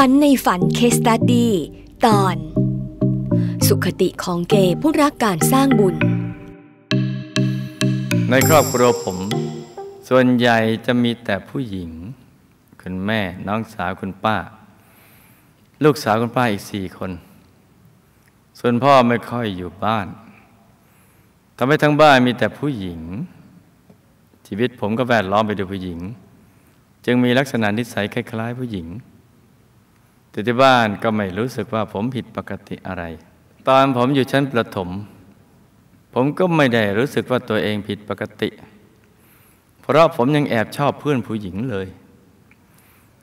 ฝันในฝันเคสตัดดี้ตอน สุขติของเกย์ผู้รักการสร้างบุญ ในครอบครัวผม ส่วนใหญ่จะมีแต่ผู้หญิง คุณแม่น้องสาวคุณป้า ลูกสาวคุณป้าอีกสี่คน ส่วนพ่อไม่ค่อยอยู่บ้านทำให้ทั้งบ้านมีแต่ผู้หญิง ชีวิตผมก็แวดล้อมไปด้วยผู้หญิง จึงมีลักษณะนิสัยคล้ายๆ ผู้หญิง แต่ที่บ้านก็ไม่รู้สึกว่าผมผิดปกติอะไร ตอนผมอยู่ชั้นประถม ผมก็ไม่ได้รู้สึกว่าตัวเองผิดปกติ เพราะผมยังแอบชอบเพื่อนผู้หญิงเลย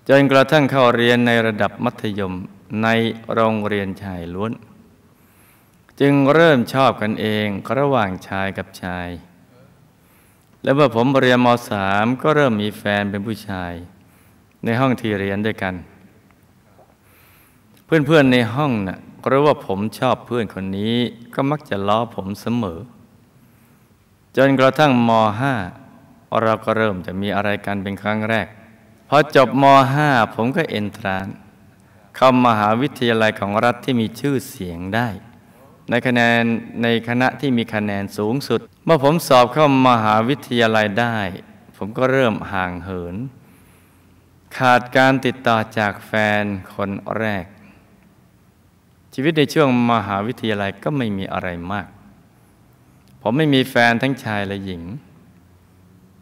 จนกระทั่งเข้าเรียนในระดับมัธยมในโรงเรียนชายล้วน จึงเริ่มชอบกันเองระหว่างชายกับชาย แล้วเมื่อผมเรียนมสามก็เริ่มมีแฟนเป็นผู้ชาย ในห้องที่เรียนด้วยกัน เพื่อนๆในห้องนะ่ะรู้ว่าผมชอบเพื่อนคนนี้ก็มักจะล้อผมเสมอ จนกระทั่งมห้าเราก็เริ่มจะมีอะไรกันเป็นครั้งแรกพอจบมห้าผมก็เอนทรานเข้ามหาวิทยาลัยของรัฐที่มีชื่อเสียงได้ ในคะแนนในคณะที่มีคะแนนสูงสุด เมื่อผมสอบเข้ามหาวิทยาลัยได้ ผมก็เริ่มห่างเหิน ขาดการติดต่อจากแฟนคนแรก ชีวิตในช่วงมหาวิทยาลัยก็ไม่มีอะไรมาก ผมไม่มีแฟนทั้งชายและหญิง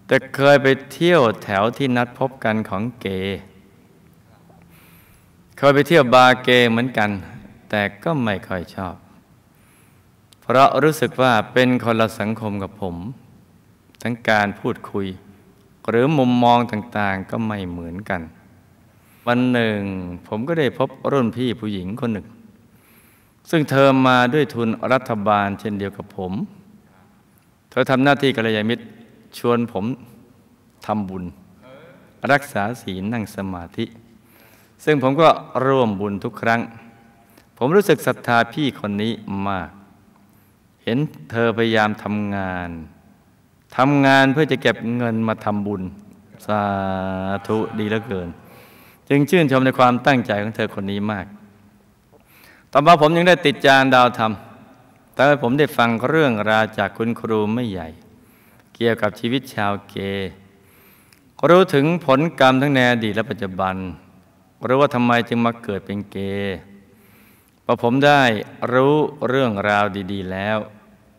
แต่เคยไปเที่ยวแถวที่นัดพบกันของเกย์เคยไปเที่ยวบาร์เกย์เหมือนกัน แต่ก็ไม่ค่อยชอบ เพราะรู้สึกว่าเป็นคนละสังคมกับผม ทั้งการพูดคุย หรือมุมมองต่างๆก็ไม่เหมือนกัน วันหนึ่งผมก็ได้พบรุ่นพี่ผู้หญิงคนหนึ่ง ซึ่งเธอมาด้วยทุนรัฐบาลเช่นเดียวกับผม เธอทำหน้าที่กัลยาณมิตรชวนผมทำบุญ รักษาศีลนั่งสมาธิ ซึ่งผมก็ร่วมบุญทุกครั้ง ผมรู้สึกศรัทธาพี่คนนี้มาก เห็นเธอพยายามทำงานทำงานเพื่อจะเก็บเงินมาทำบุญ สาธุดีเหลือเกิน จึงชื่นชมในความตั้งใจของเธอคนนี้มาก ต่อมาผมยังได้ติดจานดาวธรรมแต่ผมได้ฟังเรื่องราวจากคุณครูไม่ใหญ่ เกี่ยวกับชีวิตชาวเกย์รู้ถึงผลกรรมทั้งในอดีตและปัจจุบัน รู้ว่าทำไมจึงมาเกิดเป็นเกย์พอผมได้รู้เรื่องราวดี ๆ แล้ว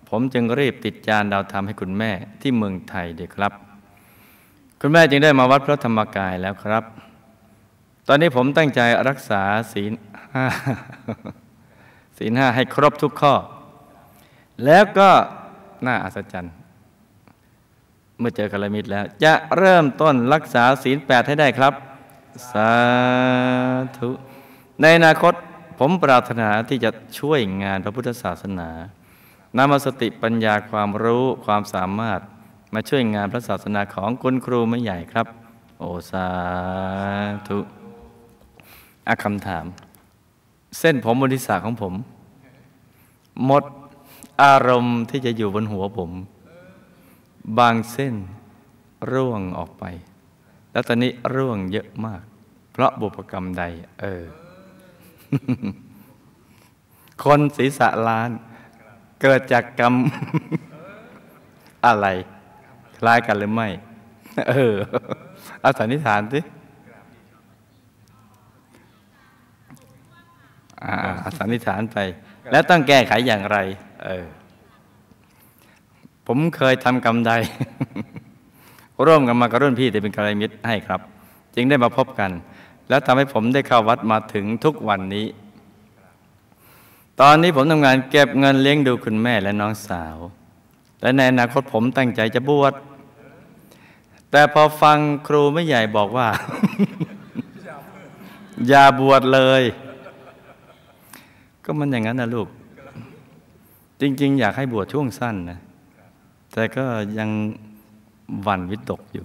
ผมจึงรีบติดจานดาวธรรมให้คุณแม่ที่เมืองไทยเด็กครับ คุณแม่จึงได้มาวัดพระธรรมกายแล้วครับ ตอนนี้ผมตั้งใจรักษาศีลห้าศีลห้าให้ครบทุกข้อ แล้วก็น่าอัศจรรย์ เมื่อเจอกลมิตรแล้ว จะเริ่มต้นรักษาศีลแปดให้ได้ครับ สาธุ ในอนาคตผมปรารถนาที่จะช่วยงานพระพุทธศาสนานำสติปัญญาความรู้ความสามารถมาช่วยงานพระศาสนาของคุณครูไม่ใหญ่ครับ โอสาธุ อาคำถาม เส้นผมบนทิศาของผม หมดอารมณ์ที่จะอยู่บนหัวผม บางเส้นร่วงออกไป แล้วตอนนี้ร่วงเยอะมาก เพราะบุพกรรมใด เออ คนศีรษะล้าน เกิดจากกรรมอะไร คล้ายกันหรือไม่ เออ เอาสันนิษฐานสิอ่า สันนิษฐานไป แล้วต้องแก้ไขอย่างไร เออ ผมเคยทำกรรมใด ร่วมกันมากับรุ่นพี่แต่เป็นกัลยาณมิตรให้ครับ จึงได้มาพบกัน แล้วทำให้ผมได้เข้าวัดมาถึงทุกวันนี้ ตอนนี้ผมทำงานเก็บเงินเลี้ยงดูคุณแม่และน้องสาว และในอนาคตผมตั้งใจจะบวชแต่พอฟังครูไม่ใหญ่บอกว่า อย่าบวชเลย ก็มันอย่างนั้นนะลูก จริง ๆ อยากให้บวชช่วงสั้นนะ แต่ก็ยังหวั่นวิตกอยู่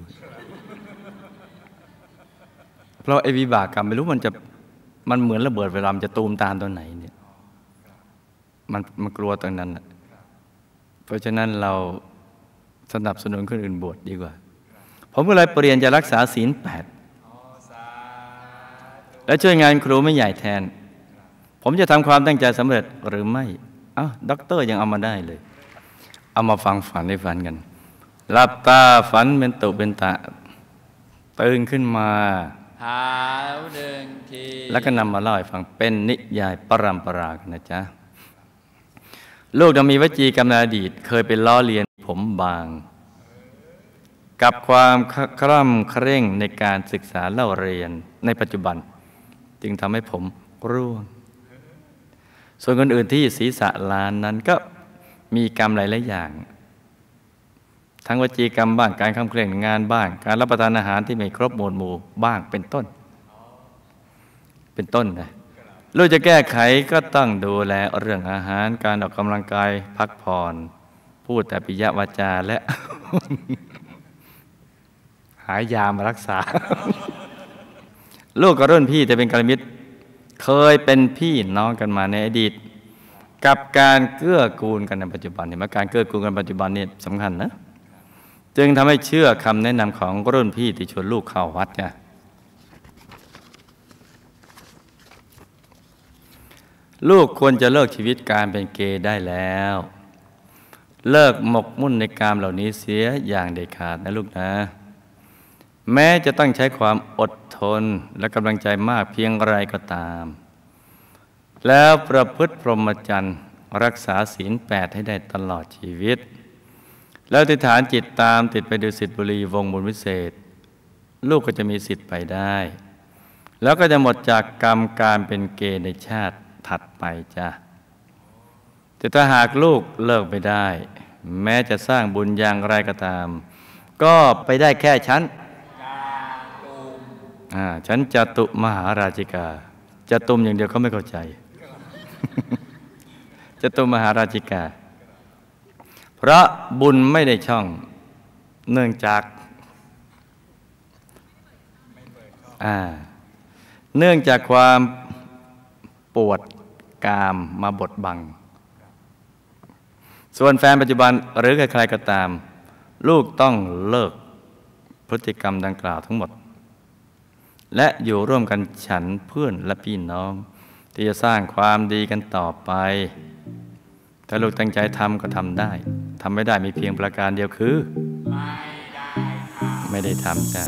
เพราะไอ้วิบากกรรมไม่รู้มันจะมันเหมือนระเบิดเวลามันจะตูมตามตัวไหนเนี่ย มันมันกลัวตรงนั้นนะเพราะฉะนั้นเราสนับสนุนคนอื่นบวชดีกว่า ผมก็เลยเปลี่ยนจะรักษาศีลแปดและช่วยงานครูไม่ใหญ่แทน ผมจะทำความตั้งใจสำเร็จหรือไม่เอ้าด็อกเตอร์ยังเอามาได้เลย เอามาฟังฝันให้ฝันกันหลับตาฝันเป็นตุเป็นตะตื่นขึ้นมาหาวหนึ่งทีแล้วก็นำมาเล่าให้ฟังเป็นนิยายปรำปรากันนะจ๊ะลูกดังมีวจีกรรมในอดีต เคยเป็นล้อเลียนผมบาง กับความคร่ำเคร่งในการศึกษาเล่าเรียนในปัจจุบัน จึงทำให้ผมร่วง ส่วนคนอื่นที่ศีรษะล้านนั้นก็มีกรรมหลายๆอย่าง ทั้งวจีกรรมบ้างการคำเคร่งงานบ้าง การรับประทานอาหารที่ไม่ครบหมวดหมู่บ้างเป็นต้น เป็นต้นนะลูกจะแก้ไขก็ต้องดูแลเรื่องอาหารการออกกำลังกายพักผ่อน พูดแต่ปิยวาจาและ หายามารักษา ลูกกับรุ่นพี่จะเป็นกัลมิตร เคยเป็นพี่น้องกันมาในอดีต กับการเกื้อกูลกันในปัจจุบันเห็นไหมการเกื้อกูลกันปัจจุบันนี่สำคัญนะจึงทำให้เชื่อคำแนะนำของรุ่นพี่ที่ชวนลูกเข้าวัดไงลูกควรจะเลิกชีวิตการเป็นเกย์ได้แล้ว เลิกหมกมุ่นในกามเหล่านี้เสียอย่างเด็ดขาดนะลูกนะ แม้จะต้องใช้ความอดทนและกำลังใจมากเพียงไรก็ตาม แล้วประพฤติพรหมจรรย์รักษาศีลแปดให้ได้ตลอดชีวิต แล้วติฐานจิตตามติดไปดูสิทธิบุรีวงบุญวิเศษ ลูกก็จะมีสิทธิ์ไปได้ แล้วก็จะหมดจากกรรมการเป็นเกย์ในชาติถัดไปจ้ะแต่ถ้าหากลูกเลิกไปได้ แม้จะสร้างบุญอย่างไรก็ตาม ก็ไปได้แค่ชั้น อ่าชั้นจตุมหาราชิกาจตุมอย่างเดียวเขาไม่เข้าใจจตุมหาราชิกา เพราะบุญไม่ได้ช่องเนื่องจากาเนื่องจากความปวดกามมาบดบัง ส่วนแฟนปัจจุบันหรือใครๆก็ตาม ลูกต้องเลิกพฤติกรรมดังกล่าวทั้งหมด และอยู่ร่วมกันฉันเพื่อนและพี่น้อง ที่จะสร้างความดีกันต่อไป ถ้าลูกตั้งใจทำก็ทำได้ทำไม่ได้มีเพียงประการเดียวคือ ไม่ได้ทำจ้ะ